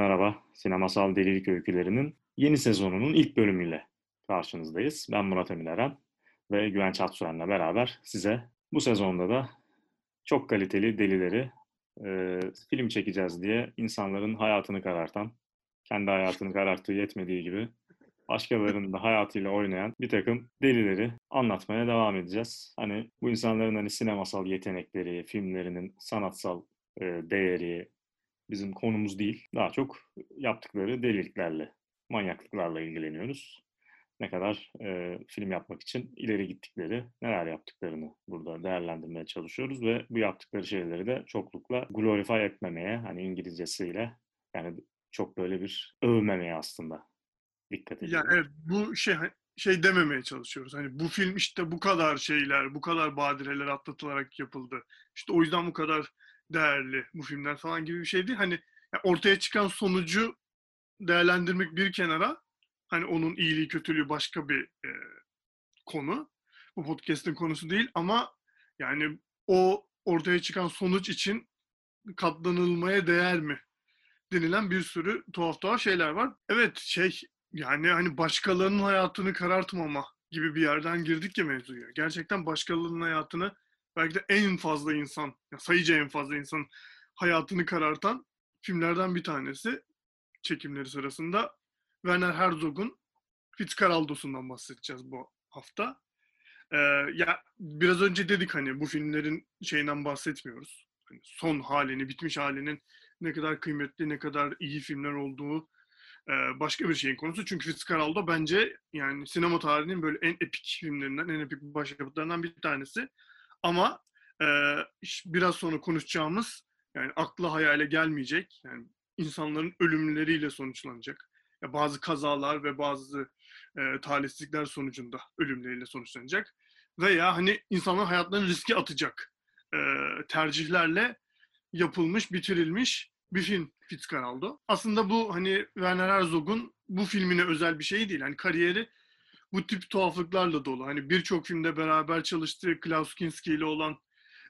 merhaba. Sinemasal Delilik Öykülerinin yeni sezonunun ilk bölümüyle karşınızdayız. Ben Murat Emin Eren ve Güven Çatsuren'le beraber size bu sezonda da çok kaliteli delileri e, film çekeceğiz diye insanların hayatını karartan, kendi hayatını kararttığı yetmediği gibi başkalarının da hayatıyla oynayan bir takım delileri anlatmaya devam edeceğiz. Hani bu insanların hani sinemasal yetenekleri, filmlerinin sanatsal e, değeri, bizim konumuz değil. Daha çok yaptıkları deliliklerle, manyaklıklarla ilgileniyoruz. Ne kadar e, film yapmak için ileri gittikleri, neler yaptıklarını burada değerlendirmeye çalışıyoruz ve bu yaptıkları şeyleri de çoklukla glorify etmemeye, hani İngilizcesiyle yani çok böyle bir övmemeye aslında dikkat ediyoruz. Yani evet bu şey şey dememeye çalışıyoruz. Hani bu film işte bu kadar şeyler, bu kadar badireler atlatılarak yapıldı. İşte o yüzden bu kadar değerli bu filmler falan gibi bir şey değil. Hani ortaya çıkan sonucu değerlendirmek bir kenara hani onun iyiliği kötülüğü başka bir e, konu. Bu podcast'in konusu değil ama yani o ortaya çıkan sonuç için katlanılmaya değer mi denilen bir sürü tuhaf tuhaf şeyler var. Evet şey yani hani başkalarının hayatını karartmama gibi bir yerden girdik ya mevzuya. Gerçekten başkalarının hayatını belki de en fazla insan, sayıca en fazla insan hayatını karartan filmlerden bir tanesi çekimleri sırasında Werner Herzog'un Fitzcarraldo'sundan bahsedeceğiz bu hafta. Ee, ya biraz önce dedik hani bu filmlerin şeyinden bahsetmiyoruz. Hani son halini, bitmiş halinin ne kadar kıymetli, ne kadar iyi filmler olduğu e, başka bir şeyin konusu. Çünkü Fitzcarraldo bence yani sinema tarihinin böyle en epik filmlerinden, en epik başyapıtlarından bir tanesi. Ama e, biraz sonra konuşacağımız yani akla hayale gelmeyecek yani insanların ölümleriyle sonuçlanacak. Ya bazı kazalar ve bazı e, talihsizlikler sonucunda ölümleriyle sonuçlanacak. Veya hani insanların hayatlarını riske atacak e, tercihlerle yapılmış, bitirilmiş bir film Fitzcarraldo. Aslında bu hani Werner Herzog'un bu filmine özel bir şey değil. Hani kariyeri bu tip tuhaflıklarla dolu. Hani birçok filmde beraber çalıştığı Klaus Kinski ile olan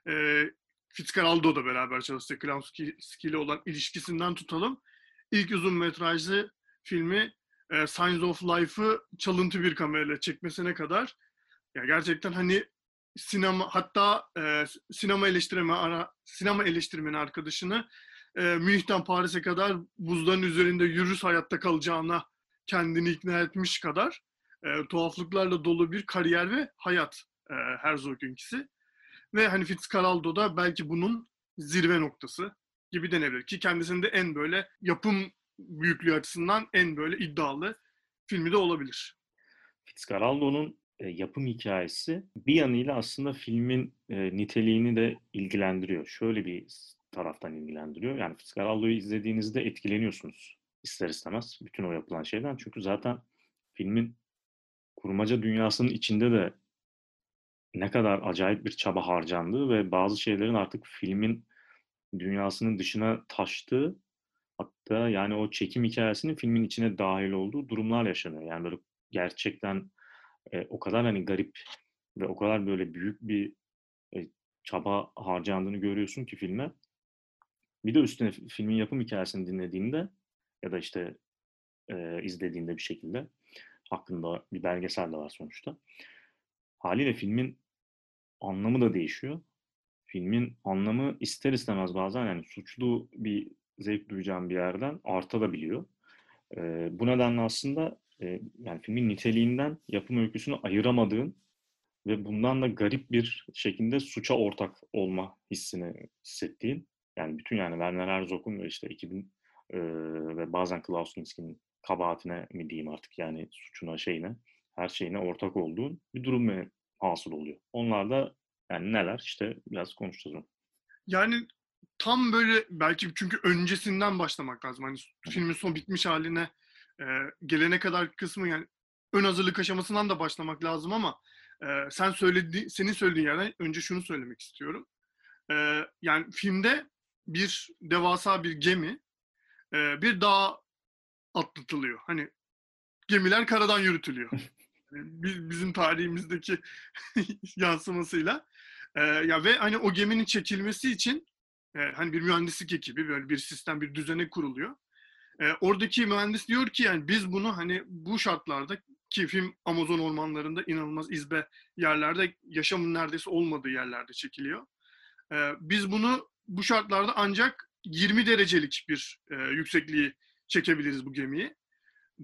e, Fitzcarraldo da beraber çalıştığı Klaus Kinski ile olan ilişkisinden tutalım. İlk uzun metrajlı filmi e, Signs of Life'ı çalıntı bir kamerayla çekmesine kadar ya gerçekten hani sinema hatta e, sinema eleştirme ara, sinema eleştirmeni arkadaşını e, Münih'ten Paris'e kadar buzların üzerinde yürüs hayatta kalacağına kendini ikna etmiş kadar e, tuhaflıklarla dolu bir kariyer ve hayat e, Herzog'unkisi. Ve hani Fitzcarraldo da belki bunun zirve noktası gibi denebilir. Ki kendisinde en böyle yapım büyüklüğü açısından en böyle iddialı filmi de olabilir. Fitzcarraldo'nun e, yapım hikayesi bir yanıyla aslında filmin e, niteliğini de ilgilendiriyor. Şöyle bir taraftan ilgilendiriyor. Yani Fitzcarraldo'yu izlediğinizde etkileniyorsunuz ister istemez bütün o yapılan şeyden. Çünkü zaten filmin kurmaca dünyasının içinde de ne kadar acayip bir çaba harcandığı ve bazı şeylerin artık filmin dünyasının dışına taştığı hatta yani o çekim hikayesinin filmin içine dahil olduğu durumlar yaşanıyor. Yani böyle gerçekten e, o kadar hani garip ve o kadar böyle büyük bir e, çaba harcandığını görüyorsun ki filme. Bir de üstüne filmin yapım hikayesini dinlediğinde ya da işte e, izlediğinde bir şekilde hakkında bir belgesel de var sonuçta. Haliyle filmin anlamı da değişiyor. Filmin anlamı ister istemez bazen yani suçlu bir zevk duyacağım bir yerden artabiliyor. E, bu nedenle aslında e, yani filmin niteliğinden yapım öyküsünü ayıramadığın ve bundan da garip bir şekilde suça ortak olma hissini hissettiğin yani bütün yani Werner Herzog'un ve işte 2000 e, ve bazen Klaus Kinski'nin kabahatine mi diyeyim artık yani suçuna şeyine her şeyine ortak olduğun bir durum hasıl oluyor. Onlar da yani neler işte biraz konuşacağız onu. Yani tam böyle belki çünkü öncesinden başlamak lazım. Hani filmin son bitmiş haline e, gelene kadar kısmı yani ön hazırlık aşamasından da başlamak lazım ama e, sen söyledi senin söylediğin yerden önce şunu söylemek istiyorum. E, yani filmde bir devasa bir gemi e, bir dağ atlatılıyor. Hani gemiler karadan yürütülüyor. bizim tarihimizdeki yansımasıyla. E, ya ve hani o geminin çekilmesi için e, hani bir mühendislik ekibi böyle bir sistem, bir düzene kuruluyor. E, oradaki mühendis diyor ki yani biz bunu hani bu şartlarda ki film Amazon ormanlarında inanılmaz izbe yerlerde yaşamın neredeyse olmadığı yerlerde çekiliyor. E, biz bunu bu şartlarda ancak 20 derecelik bir e, yüksekliği çekebiliriz bu gemiyi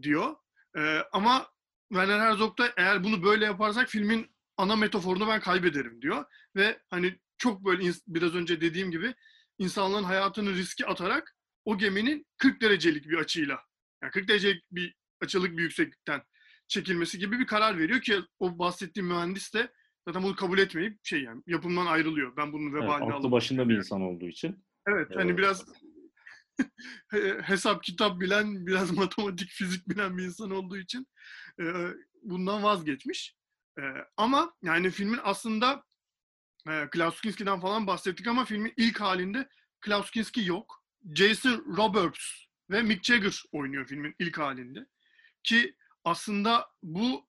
diyor. E, ama Werner Herzog da eğer bunu böyle yaparsak filmin ana metaforunu ben kaybederim diyor. Ve hani çok böyle biraz önce dediğim gibi insanların hayatını riski atarak o geminin 40 derecelik bir açıyla yani 40 derecelik bir açılık bir yükseklikten çekilmesi gibi bir karar veriyor ki o bahsettiğim mühendis de zaten bunu kabul etmeyip şey yani yapımdan ayrılıyor. Ben bunun vebalini evet, aklı başında bir insan olduğu için. Evet hani evet. biraz hesap kitap bilen, biraz matematik, fizik bilen bir insan olduğu için e, bundan vazgeçmiş. E, ama yani filmin aslında e, Klaus Kinski'den falan bahsettik ama filmin ilk halinde Klaus Kinski yok. Jason Roberts ve Mick Jagger oynuyor filmin ilk halinde. Ki aslında bu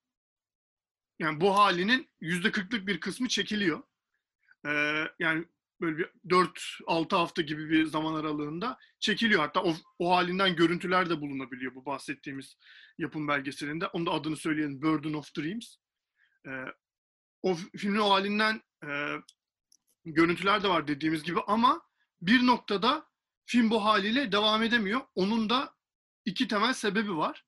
yani bu halinin yüzde kırklık bir kısmı çekiliyor. Ee, yani böyle bir 4-6 hafta gibi bir zaman aralığında çekiliyor. Hatta o, o halinden görüntüler de bulunabiliyor bu bahsettiğimiz yapım belgeselinde. Onun da adını söyleyelim Burden of Dreams. Ee, o filmin o halinden e, görüntüler de var dediğimiz gibi ama bir noktada film bu haliyle devam edemiyor. Onun da iki temel sebebi var.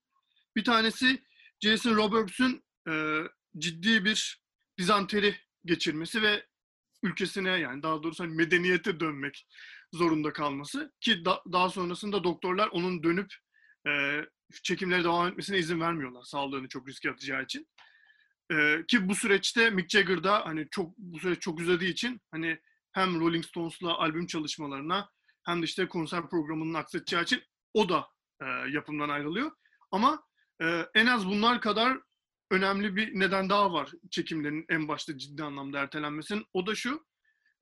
Bir tanesi Jason Roberts'ün e, ciddi bir dizanteri geçirmesi ve ülkesine yani daha doğrusu hani medeniyete dönmek zorunda kalması ki da, daha sonrasında doktorlar onun dönüp e, çekimlere devam etmesine izin vermiyorlar sağlığını çok riske atacağı için. E, ki bu süreçte Mick Jagger da hani çok bu süreç çok uzadığı için hani hem Rolling Stones'la albüm çalışmalarına hem de işte konser programının aksayacağı için o da e, yapımdan ayrılıyor. Ama e, en az bunlar kadar önemli bir neden daha var çekimlerin en başta ciddi anlamda ertelenmesinin. O da şu,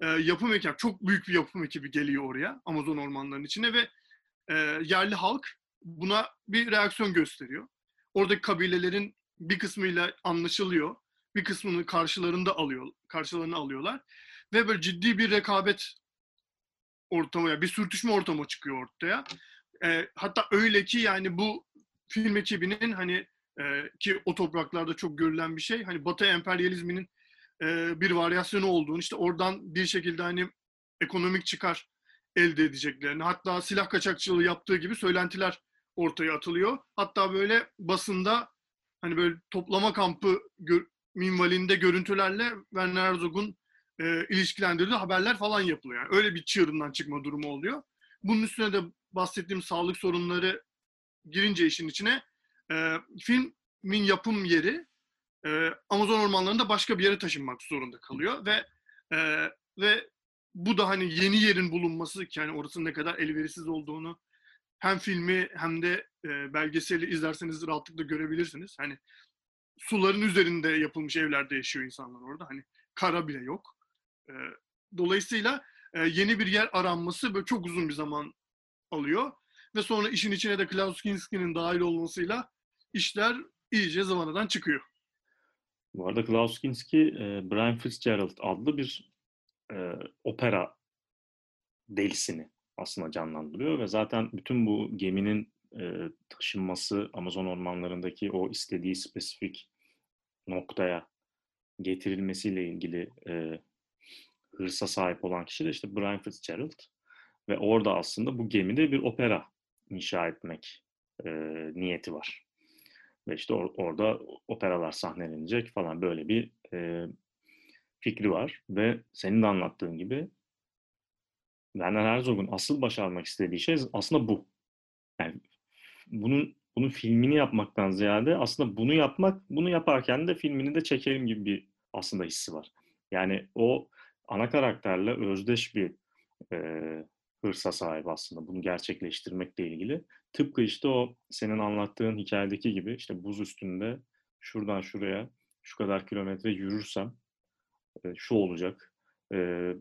e, yapım ekibi, çok büyük bir yapım ekibi geliyor oraya Amazon ormanlarının içine ve e, yerli halk buna bir reaksiyon gösteriyor. Oradaki kabilelerin bir kısmıyla anlaşılıyor, bir kısmını karşılarında alıyor, karşılarını alıyorlar ve böyle ciddi bir rekabet ortamı, bir sürtüşme ortamı çıkıyor ortaya. E, hatta öyle ki yani bu film ekibinin hani e, ki o topraklarda çok görülen bir şey. Hani Batı emperyalizminin e, bir varyasyonu olduğunu, işte oradan bir şekilde hani ekonomik çıkar elde edeceklerini, hatta silah kaçakçılığı yaptığı gibi söylentiler ortaya atılıyor. Hatta böyle basında hani böyle toplama kampı gör, minvalinde görüntülerle Werner Herzog'un e, ilişkilendirdiği haberler falan yapılıyor. Yani öyle bir çığırından çıkma durumu oluyor. Bunun üstüne de bahsettiğim sağlık sorunları girince işin içine e, filmin yapım yeri e, Amazon ormanlarında başka bir yere taşınmak zorunda kalıyor ve e, ve bu da hani yeni yerin bulunması ki yani orasının ne kadar elverişsiz olduğunu hem filmi hem de e, belgeseli izlerseniz rahatlıkla görebilirsiniz. Hani suların üzerinde yapılmış evlerde yaşıyor insanlar orada. Hani kara bile yok. E, dolayısıyla e, yeni bir yer aranması böyle çok uzun bir zaman alıyor. Ve sonra işin içine de Klaus Kinski'nin dahil olmasıyla işler iyice zamanadan çıkıyor. Bu arada Klaus Kinski, e, Brian Fitzgerald adlı bir e, opera delisini aslında canlandırıyor ve zaten bütün bu geminin e, taşınması Amazon ormanlarındaki o istediği spesifik noktaya getirilmesiyle ilgili e, hırsa sahip olan kişi de işte Brian Fitzgerald ve orada aslında bu gemide bir opera inşa etmek e, niyeti var. Ve işte or- orada operalar sahnelenecek falan böyle bir e, fikri var. Ve senin de anlattığın gibi Werner Herzog'un asıl başarmak istediği şey aslında bu. Yani bunun bunun filmini yapmaktan ziyade aslında bunu yapmak, bunu yaparken de filmini de çekelim gibi bir aslında hissi var. Yani o ana karakterle özdeş bir e, hırsa sahip aslında bunu gerçekleştirmekle ilgili. Tıpkı işte o senin anlattığın hikayedeki gibi işte buz üstünde şuradan şuraya şu kadar kilometre yürürsem şu olacak.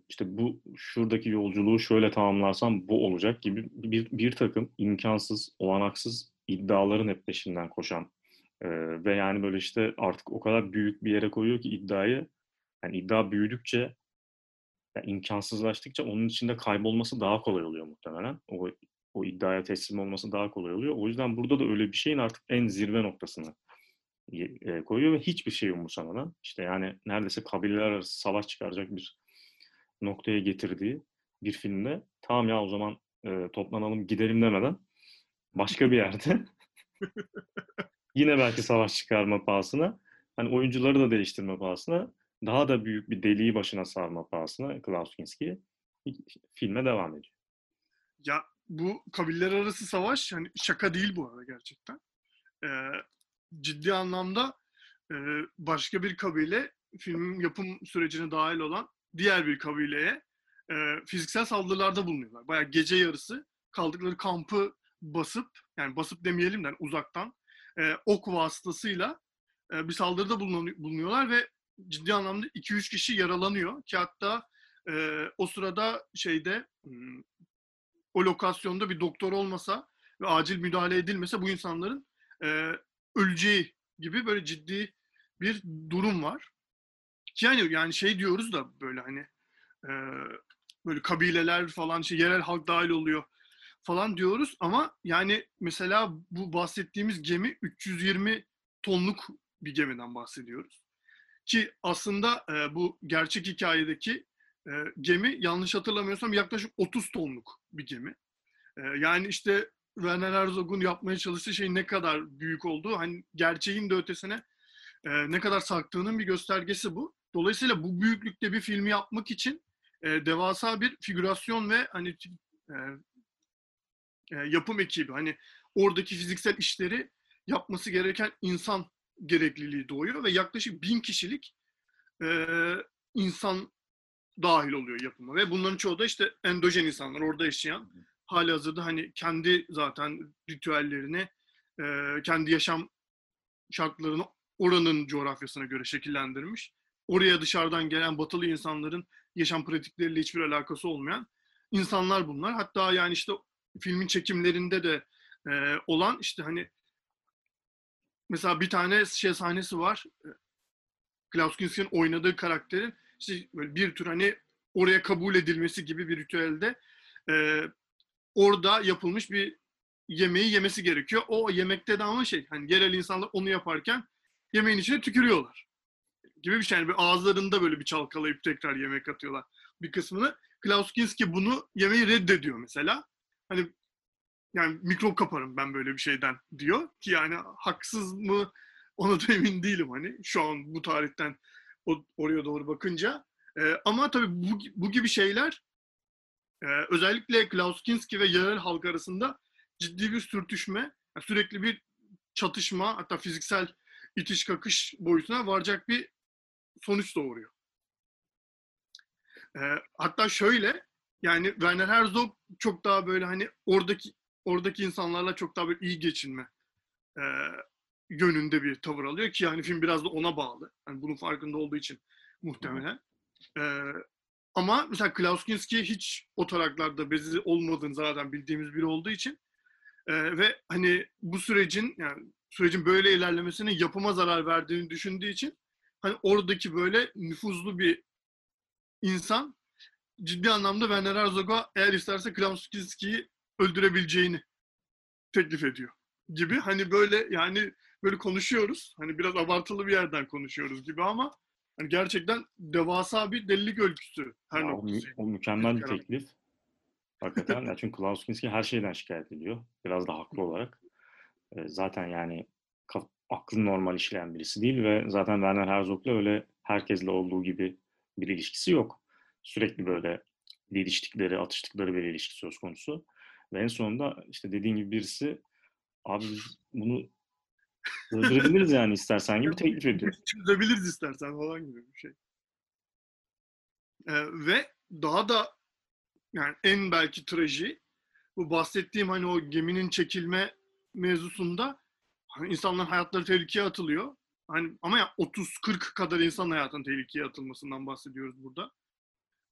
İşte bu şuradaki yolculuğu şöyle tamamlarsam bu olacak gibi bir, bir takım imkansız, olanaksız iddiaların hep peşinden koşan ve yani böyle işte artık o kadar büyük bir yere koyuyor ki iddiayı yani iddia büyüdükçe yani imkansızlaştıkça onun içinde kaybolması daha kolay oluyor muhtemelen. O o iddiaya teslim olması daha kolay oluyor. O yüzden burada da öyle bir şeyin artık en zirve noktasını e, koyuyor ve hiçbir şey umursamadan işte yani neredeyse kabileler arası savaş çıkaracak bir noktaya getirdiği bir filmde tamam ya o zaman e, toplanalım gidelim demeden başka bir yerde yine belki savaş çıkarma pahasına hani oyuncuları da değiştirme pahasına daha da büyük bir deliği başına sarma pahasına Klaus Kinski filme devam ediyor. Ya bu kabiller arası savaş hani şaka değil bu arada gerçekten. Ee, ciddi anlamda e, başka bir kabile filmin yapım sürecine dahil olan diğer bir kabileye e, fiziksel saldırılarda bulunuyorlar. Bayağı gece yarısı kaldıkları kampı basıp yani basıp demeyelim de yani uzaktan e, ok vasıtasıyla e, bir saldırıda bulunuyorlar ve ciddi anlamda 2-3 kişi yaralanıyor ki hatta e, o sırada şeyde hmm, o lokasyonda bir doktor olmasa ve acil müdahale edilmese bu insanların e, öleceği gibi böyle ciddi bir durum var. Yani yani şey diyoruz da böyle hani e, böyle kabileler falan şey yerel halk dahil oluyor falan diyoruz ama yani mesela bu bahsettiğimiz gemi 320 tonluk bir gemiden bahsediyoruz. Ki aslında e, bu gerçek hikayedeki e, gemi yanlış hatırlamıyorsam yaklaşık 30 tonluk bir gemi. E, yani işte Werner Herzog'un yapmaya çalıştığı şey ne kadar büyük olduğu, hani gerçeğin de ötesine e, ne kadar sarktığının bir göstergesi bu. Dolayısıyla bu büyüklükte bir filmi yapmak için e, devasa bir figürasyon ve hani e, e, yapım ekibi, hani oradaki fiziksel işleri yapması gereken insan gerekliliği doğuyor ve yaklaşık bin kişilik e, insan dahil oluyor yapıma ve bunların çoğu da işte endojen insanlar orada yaşayan hali hazırda hani kendi zaten ritüellerini e, kendi yaşam şartlarını oranın coğrafyasına göre şekillendirmiş. Oraya dışarıdan gelen batılı insanların yaşam pratikleriyle hiçbir alakası olmayan insanlar bunlar. Hatta yani işte filmin çekimlerinde de e, olan işte hani mesela bir tane şey sahnesi var. Klaus Kinski'nin oynadığı karakterin işte böyle bir tür hani oraya kabul edilmesi gibi bir ritüelde e, orada yapılmış bir yemeği yemesi gerekiyor. O yemekte de ama şey hani yerel insanlar onu yaparken yemeğin içine tükürüyorlar. Gibi bir şey. Yani bir ağızlarında böyle bir çalkalayıp tekrar yemek atıyorlar bir kısmını. Klaus Kinski bunu yemeği reddediyor mesela. Hani yani mikrop kaparım ben böyle bir şeyden diyor ki yani haksız mı ona da emin değilim hani şu an bu tarihten oraya doğru bakınca. E, ama tabii bu, bu gibi şeyler e, özellikle Klaus Kinski ve yerel halk arasında ciddi bir sürtüşme, sürekli bir çatışma hatta fiziksel itiş kakış boyutuna varacak bir sonuç doğuruyor. E, hatta şöyle yani Werner Herzog çok daha böyle hani oradaki oradaki insanlarla çok daha böyle iyi geçinme e, yönünde bir tavır alıyor ki yani film biraz da ona bağlı. Yani bunun farkında olduğu için muhtemelen. Ee, ama mesela Klaus Kinski hiç o taraklarda bezi olmadığını zaten bildiğimiz biri olduğu için e, ve hani bu sürecin yani sürecin böyle ilerlemesine yapıma zarar verdiğini düşündüğü için hani oradaki böyle nüfuzlu bir insan ciddi anlamda Werner Herzog'a eğer isterse Klaus Kinski'yi öldürebileceğini teklif ediyor gibi. Hani böyle yani böyle konuşuyoruz. Hani biraz abartılı bir yerden konuşuyoruz gibi ama hani gerçekten devasa bir delilik öyküsü her ya, o, o mükemmel bir teklif. Hakikaten. ya çünkü Klaus Kinski her şeyden şikayet ediyor. Biraz da haklı olarak. E, zaten yani aklı normal işleyen birisi değil ve zaten Werner Herzog'la öyle herkesle olduğu gibi bir ilişkisi yok. Sürekli böyle didiştikleri, atıştıkları bir ilişki söz konusu. Ve en sonunda işte dediğin gibi birisi abi bunu Öldürebiliriz yani istersen gibi teklif ediyor. Çözebiliriz istersen falan gibi bir şey. Ee, ve daha da yani en belki traji bu bahsettiğim hani o geminin çekilme mevzusunda hani insanların hayatları tehlikeye atılıyor. Hani ama ya 30-40 kadar insan hayatının tehlikeye atılmasından bahsediyoruz burada.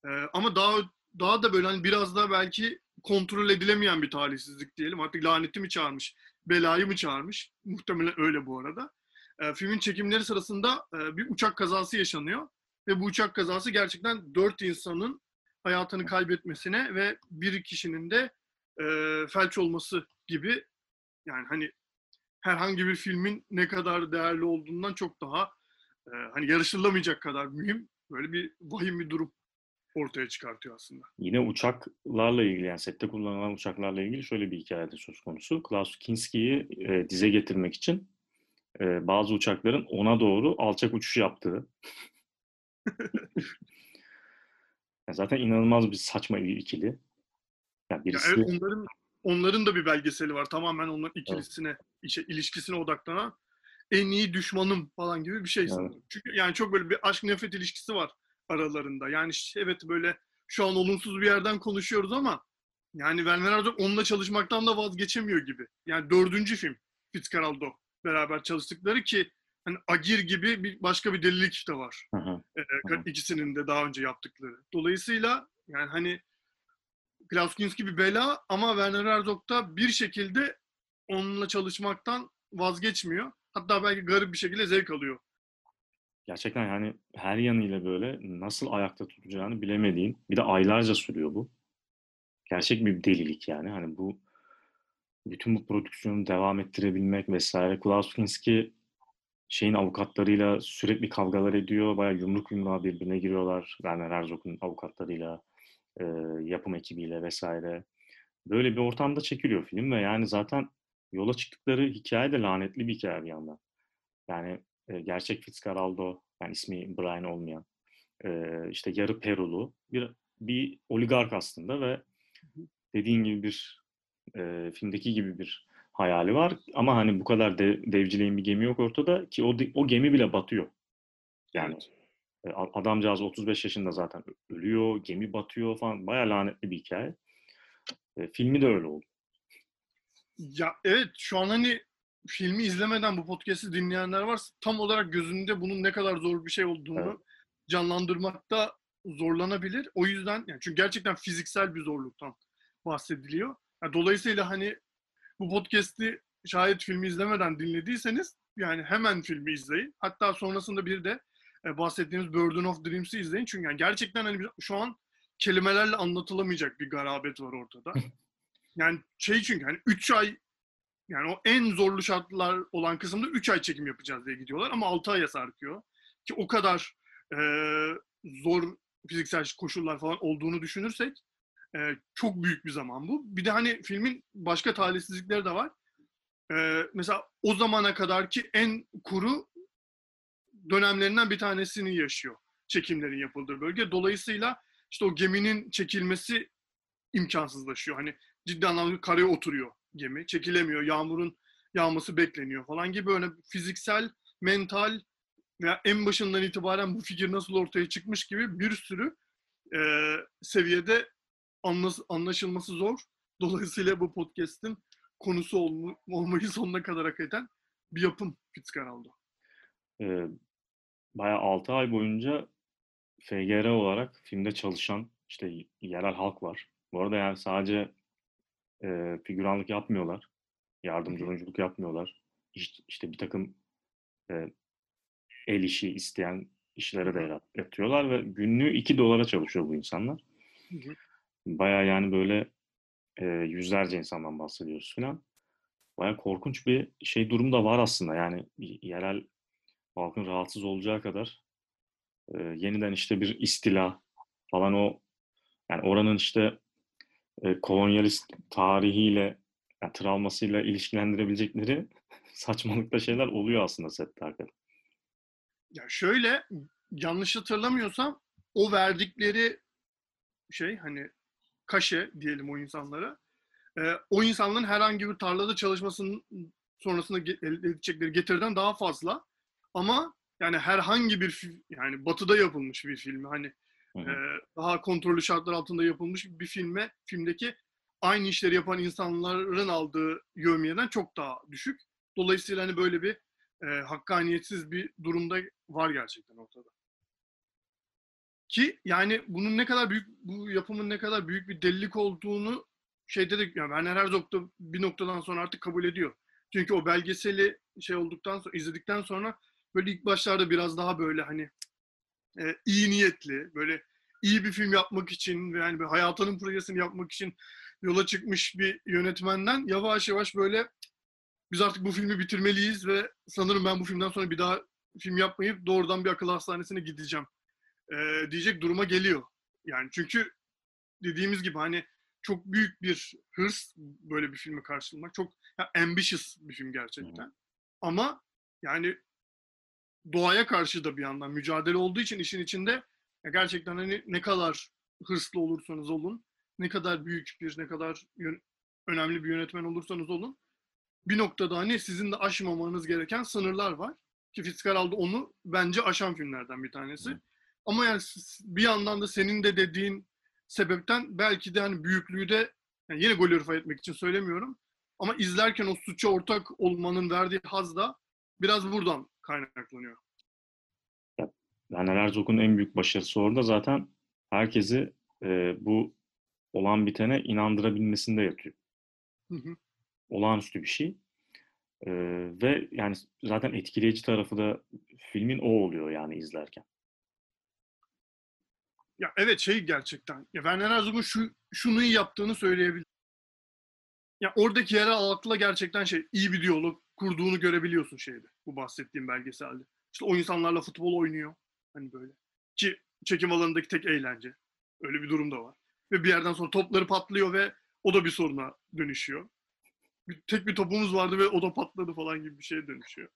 Ee, ama daha daha da böyle hani biraz da belki kontrol edilemeyen bir talihsizlik diyelim. Artık laneti mi çağırmış, belayı mı çağırmış? Muhtemelen öyle bu arada. E, filmin çekimleri sırasında e, bir uçak kazası yaşanıyor. Ve bu uçak kazası gerçekten dört insanın hayatını kaybetmesine ve bir kişinin de e, felç olması gibi yani hani herhangi bir filmin ne kadar değerli olduğundan çok daha e, hani yarışılamayacak kadar mühim böyle bir vahim bir durum ortaya çıkartıyor aslında. Yine uçaklarla ilgili yani sette kullanılan uçaklarla ilgili şöyle bir hikaye de söz konusu. Klaus Kinski'yi e, dize getirmek için e, bazı uçakların ona doğru alçak uçuş yaptığı. yani zaten inanılmaz bir saçma ikili. Yani birisi... Ya evet, onların onların da bir belgeseli var. Tamamen onların ikilisine, evet. işe, ilişkisine odaklanan en iyi düşmanım falan gibi bir şey sanırım. Evet. Çünkü yani çok böyle bir aşk nefret ilişkisi var aralarında. Yani evet böyle şu an olumsuz bir yerden konuşuyoruz ama yani Werner Herzog onunla çalışmaktan da vazgeçemiyor gibi. Yani dördüncü film Fitzcarraldo beraber çalıştıkları ki hani Agir gibi bir başka bir delilik de var. Hı hı. Ee, ikisinin de daha önce yaptıkları. Dolayısıyla yani hani Klaus Kinski bir bela ama Werner Herzog da bir şekilde onunla çalışmaktan vazgeçmiyor. Hatta belki garip bir şekilde zevk alıyor. Gerçekten yani her yanıyla böyle nasıl ayakta tutacağını bilemediğin, bir de aylarca sürüyor bu. Gerçek bir delilik yani. Hani bu bütün bu prodüksiyonu devam ettirebilmek vesaire. Klaus Kinski şeyin avukatlarıyla sürekli kavgalar ediyor. Bayağı yumruk yumruğa birbirine giriyorlar. Werner Herzog'un avukatlarıyla, e, yapım ekibiyle vesaire. Böyle bir ortamda çekiliyor film ve yani zaten yola çıktıkları hikaye de lanetli bir hikaye bir yandan. Yani e, gerçek Fitzcarraldo, yani ismi Brian olmayan, e, işte yarı Perulu bir bir oligark aslında ve dediğin gibi bir e, filmdeki gibi bir hayali var ama hani bu kadar de, devcileyin bir gemi yok ortada ki o o gemi bile batıyor. Yani e, adamcağız 35 yaşında zaten ölüyor, gemi batıyor falan. Baya lanetli bir hikaye. E, filmi de öyle oldu. Ya evet şu an hani filmi izlemeden bu podcast'i dinleyenler var. Tam olarak gözünde bunun ne kadar zor bir şey olduğunu evet. canlandırmakta zorlanabilir. O yüzden yani çünkü gerçekten fiziksel bir zorluktan bahsediliyor. Yani dolayısıyla hani bu podcast'i şayet filmi izlemeden dinlediyseniz yani hemen filmi izleyin. Hatta sonrasında bir de e, bahsettiğimiz Burden of Dreams'i izleyin. Çünkü yani gerçekten hani şu an kelimelerle anlatılamayacak bir garabet var ortada. Yani şey çünkü hani 3 ay yani o en zorlu şartlar olan kısımda 3 ay çekim yapacağız diye gidiyorlar ama 6 aya sarkıyor. Ki o kadar e, zor fiziksel koşullar falan olduğunu düşünürsek e, çok büyük bir zaman bu. Bir de hani filmin başka talihsizlikleri de var. E, mesela o zamana kadar ki en kuru dönemlerinden bir tanesini yaşıyor çekimlerin yapıldığı bölge. Dolayısıyla işte o geminin çekilmesi imkansızlaşıyor. Hani ciddi anlamda karaya oturuyor gemi. Çekilemiyor. Yağmurun yağması bekleniyor falan gibi böyle fiziksel, mental veya en başından itibaren bu fikir nasıl ortaya çıkmış gibi bir sürü e, seviyede anlaşılması zor. Dolayısıyla bu podcast'in konusu olma, olmayı sonuna kadar hak eden bir yapım Fitzcarraldo. Ee, bayağı 6 ay boyunca FGR olarak filmde çalışan işte yerel halk var. Bu arada yani sadece e, figüranlık yapmıyorlar. Yardımcı oyunculuk yapmıyorlar. İşte, işte bir takım e, el işi isteyen işlere de yatıyorlar ve günlüğü 2 dolara çalışıyor bu insanlar. Baya yani böyle e, yüzlerce insandan bahsediyoruz falan. Baya korkunç bir şey durum da var aslında. Yani yerel halkın rahatsız olacağı kadar e, yeniden işte bir istila falan o yani oranın işte e, kolonyalist tarihiyle, yani travmasıyla ilişkilendirebilecekleri saçmalıkta şeyler oluyor aslında hakikaten. Ya şöyle, yanlış hatırlamıyorsam o verdikleri şey hani kaşe diyelim o insanlara. E, o insanların herhangi bir tarlada çalışmasının sonrasında elde edecekleri getiriden daha fazla. Ama yani herhangi bir yani batıda yapılmış bir film hani e, daha kontrollü şartlar altında yapılmış bir filme, filmdeki aynı işleri yapan insanların aldığı yövmiyeden çok daha düşük. Dolayısıyla hani böyle bir e, hakkaniyetsiz bir durumda var gerçekten ortada. Ki yani bunun ne kadar büyük, bu yapımın ne kadar büyük bir delilik olduğunu şeyde de yani Werner Herzog da bir noktadan sonra artık kabul ediyor. Çünkü o belgeseli şey olduktan sonra izledikten sonra böyle ilk başlarda biraz daha böyle hani e, iyi niyetli, böyle iyi bir film yapmak için ve yani bir hayatının projesini yapmak için yola çıkmış bir yönetmenden yavaş yavaş böyle biz artık bu filmi bitirmeliyiz ve sanırım ben bu filmden sonra bir daha film yapmayıp doğrudan bir akıl hastanesine gideceğim e, diyecek duruma geliyor. Yani çünkü dediğimiz gibi hani çok büyük bir hırs böyle bir filmi karşılamak. Çok ya, ambitious bir film gerçekten. Ama yani doğaya karşı da bir yandan mücadele olduğu için işin içinde gerçekten hani ne kadar hırslı olursanız olun, ne kadar büyük bir, ne kadar yön- önemli bir yönetmen olursanız olun bir noktada hani sizin de aşmamanız gereken sınırlar var. Ki Fitzgerald onu bence aşan filmlerden bir tanesi. Hı. Ama yani bir yandan da senin de dediğin sebepten belki de hani büyüklüğü de yani yine glorify etmek için söylemiyorum. Ama izlerken o suça ortak olmanın verdiği haz da biraz buradan kaynaklanıyor. Werner Herzog'un en büyük başarısı orada zaten herkesi e, bu olan bitene inandırabilmesinde yatıyor. Hı hı. Olağanüstü bir şey. E, ve yani zaten etkileyici tarafı da filmin o oluyor yani izlerken. Ya evet şey gerçekten. Ya Werner Herzog'un şu şunu iyi yaptığını söyleyebilirim. Ya oradaki yerel halkla gerçekten şey iyi bir diyalog kurduğunu görebiliyorsun şeyde. Bu bahsettiğim belgeselde. İşte o insanlarla futbol oynuyor. Hani böyle. Ki çekim alanındaki tek eğlence. Öyle bir durum da var. Ve bir yerden sonra topları patlıyor ve o da bir soruna dönüşüyor. Bir, tek bir topumuz vardı ve o da patladı falan gibi bir şeye dönüşüyor.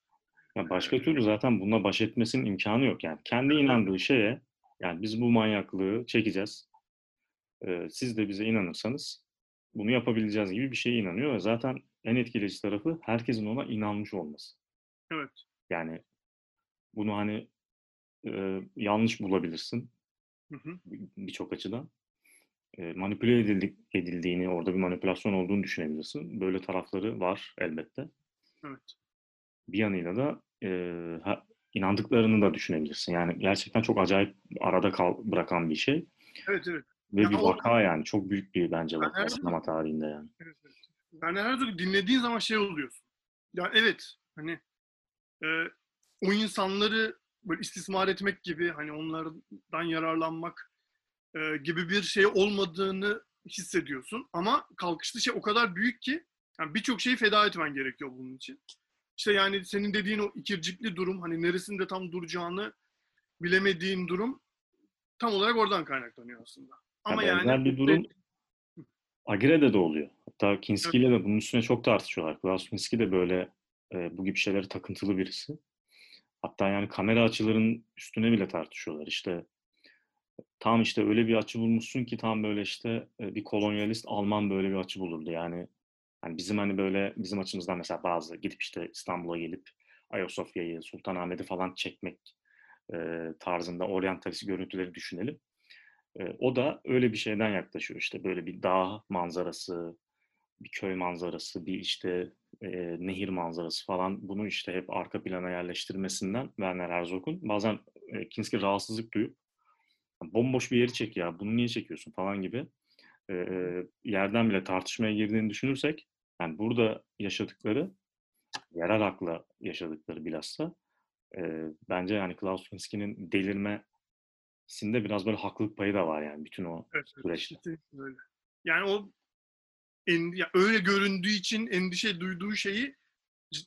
Ya başka türlü zaten bununla baş etmesinin imkanı yok yani. Kendi inandığı şeye yani biz bu manyaklığı çekeceğiz. Ee, siz de bize inanırsanız bunu yapabileceğiz gibi bir şeye inanıyor ve zaten en etkileyici tarafı herkesin ona inanmış olması. Evet. Yani bunu hani e, yanlış bulabilirsin birçok açıdan. E, manipüle edildik, edildiğini, orada bir manipülasyon olduğunu düşünebilirsin. Böyle tarafları var elbette. Evet. Bir yanıyla da e, ha- inandıklarını da düşünebilirsin. Yani gerçekten çok acayip arada kal bırakan bir şey. Evet evet. Ve Ya bir o- vaka yani. Çok büyük bir bence vaka sinema tarihinde yani. Evet, evet. Yani Herzog'u dinlediğin zaman şey oluyorsun. Ya evet hani e, o insanları böyle istismar etmek gibi hani onlardan yararlanmak e, gibi bir şey olmadığını hissediyorsun. Ama kalkışlı şey o kadar büyük ki yani birçok şeyi feda etmen gerekiyor bunun için. İşte yani senin dediğin o ikircikli durum hani neresinde tam duracağını bilemediğin durum tam olarak oradan kaynaklanıyor aslında. Ama Ya yani benzer bir durum Agre'de de oluyor. Hatta Kinski ile de bunun üstüne çok tartışıyorlar. Klaus Kinski de böyle e, bu gibi şeylere takıntılı birisi. Hatta yani kamera açılarının üstüne bile tartışıyorlar. İşte tam işte öyle bir açı bulmuşsun ki tam böyle işte e, bir kolonyalist Alman böyle bir açı bulurdu. Yani hani bizim hani böyle bizim açımızdan mesela bazı gidip işte İstanbul'a gelip Ayasofya'yı, Sultanahmet'i falan çekmek e, tarzında oryantalist görüntüleri düşünelim. O da öyle bir şeyden yaklaşıyor. İşte böyle bir dağ manzarası, bir köy manzarası, bir işte e, nehir manzarası falan. Bunu işte hep arka plana yerleştirmesinden Werner Herzog'un bazen e, Kinski rahatsızlık duyup bomboş bir yeri çek ya bunu niye çekiyorsun? falan gibi e, yerden bile tartışmaya girdiğini düşünürsek yani burada yaşadıkları yerel akla yaşadıkları bilhassa e, bence yani Klaus Kinski'nin delirmesinde biraz böyle haklılık payı da var yani bütün o Evet, evet, süreçte. kesinlikle öyle. Yani o en, ya öyle göründüğü için endişe duyduğu şeyi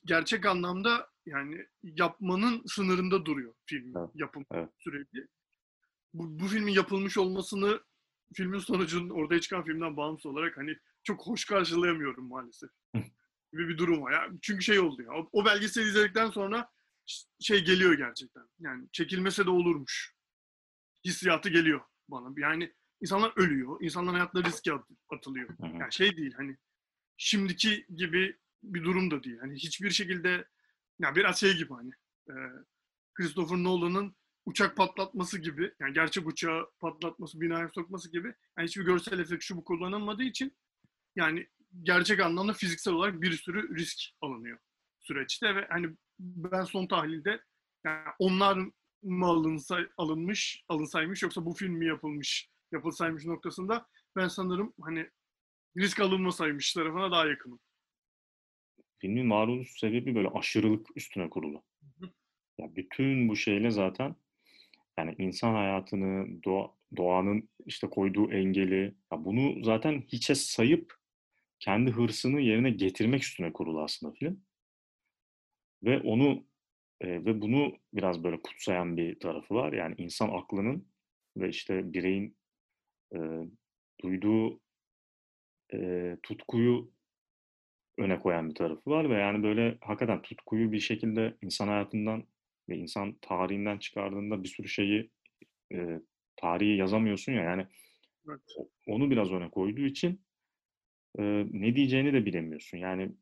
gerçek anlamda yani yapmanın sınırında duruyor film Evet, yapım evet. süreci. Bu, bu filmin yapılmış olmasını filmin sonucunun ortaya çıkan filmden bağımsız olarak hani çok hoş karşılayamıyorum maalesef. gibi bir durum var. Ya, çünkü şey oldu ya. O, o belgeseli izledikten sonra şey geliyor gerçekten. Yani çekilmese de olurmuş. Hissiyatı geliyor bana. Yani insanlar ölüyor. insanların hayatları riske at- atılıyor. Yani şey değil hani şimdiki gibi bir durum da değil. Hani hiçbir şekilde ya biraz şey gibi hani e, Christopher Nolan'ın uçak patlatması gibi yani gerçek uçağı patlatması, binaya sokması gibi yani hiçbir görsel efekt şu bu kullanılmadığı için yani gerçek anlamda fiziksel olarak bir sürü risk alınıyor süreçte ve hani ben son tahlilde yani onlar mı alınsa, alınmış, alınsaymış yoksa bu film mi yapılmış, yapılsaymış noktasında ben sanırım hani risk alınmasaymış tarafına daha yakınım. Filmin varoluş sebebi böyle aşırılık üstüne kurulu. hı. Ya bütün bu şeyle zaten Yani insan hayatını, doğa, doğanın işte koyduğu engeli, ya bunu zaten hiçe sayıp kendi hırsını yerine getirmek üstüne kurulu aslında film. Ve onu e, ve bunu biraz böyle kutsayan bir tarafı var. Yani insan aklının ve işte bireyin e, duyduğu e, tutkuyu öne koyan bir tarafı var ve yani böyle hakikaten tutkuyu bir şekilde insan hayatından ve insan tarihinden çıkardığında bir sürü şeyi e, tarihi yazamıyorsun ya yani Evet. onu biraz öne koyduğu için e, ne diyeceğini de bilemiyorsun. Yani,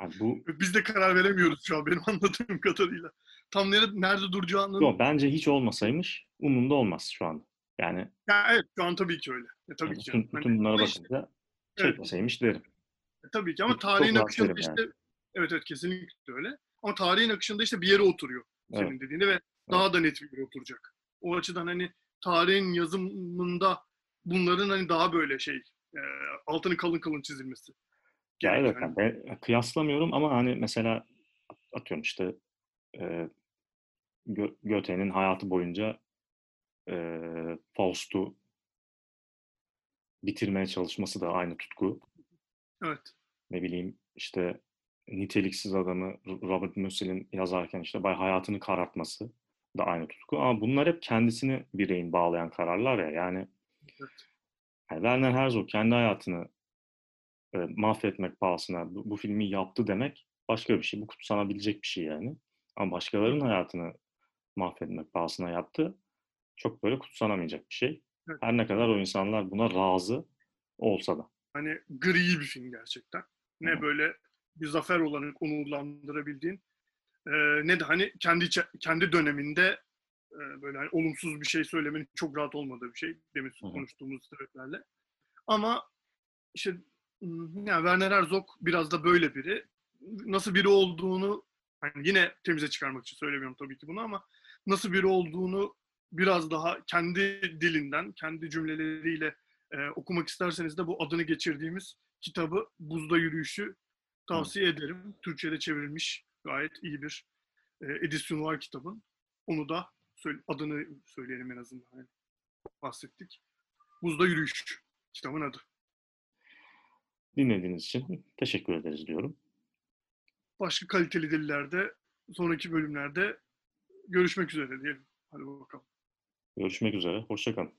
yani bu Biz de karar veremiyoruz şu an benim anladığım kadarıyla. Tam nerede, nerede duracağının... yok bence hiç olmasaymış umurumda olmaz şu anda. Yani Ya evet şu an tabii ki öyle. E, tabii yani ki. bütün, bütün bunlara ama işte- bakınca Evet. çekmeseymiş derim. E, tabii ki ama Çok tarihin rahat akışında işte yani. evet evet kesinlikle öyle. Ama tarihin akışında işte bir yere oturuyor senin Evet. dediğinde ve daha da net bir yere oturacak. O açıdan hani tarihin yazımında bunların hani daha böyle şey e, altını kalın kalın çizilmesi. Ya evet, yani ben kıyaslamıyorum ama hani mesela atıyorum işte e, Gö- Goethe'nin hayatı boyunca e, Faust'u bitirmeye çalışması da aynı tutku. Evet. Ne bileyim işte niteliksiz adamı Robert Musil'in yazarken işte bay hayatını karartması da aynı tutku. Ama bunlar hep kendisini bireyin bağlayan kararlar ya. Yani, Evet. yani Werner Herzog kendi hayatını e, mahvetmek pahasına bu, bu filmi yaptı demek başka bir şey. Bu kutsanabilecek bir şey yani. Ama başkalarının hayatını mahvetmek pahasına yaptı. Çok böyle kutsanamayacak bir şey. Evet. Her ne kadar o insanlar buna razı olsa da. Hani gri bir film gerçekten. Ne Hı böyle bir zafer olarak onurlandırabildiğin e, ne de hani kendi kendi döneminde e, böyle hani olumsuz bir şey söylemenin çok rahat olmadığı bir şey demin Hı konuştuğumuz sebeplerle. Ama işte yani Werner Herzog biraz da böyle biri. Nasıl biri olduğunu hani yine temize çıkarmak için söylemiyorum tabii ki bunu ama nasıl biri olduğunu biraz daha kendi dilinden, kendi cümleleriyle e, okumak isterseniz de bu adını geçirdiğimiz kitabı Buzda Yürüyüşü tavsiye ederim. Türkçe'de çevrilmiş gayet iyi bir e, edisyonu var kitabın. Onu da söyle, adını söyleyelim en azından. Yani bahsettik. Buzda Yürüyüş kitabın adı. Dinlediğiniz için teşekkür ederiz diyorum. Başka kaliteli dillerde sonraki bölümlerde görüşmek üzere diyelim. Hadi bakalım. Görüşmek üzere. Hoşça kalın.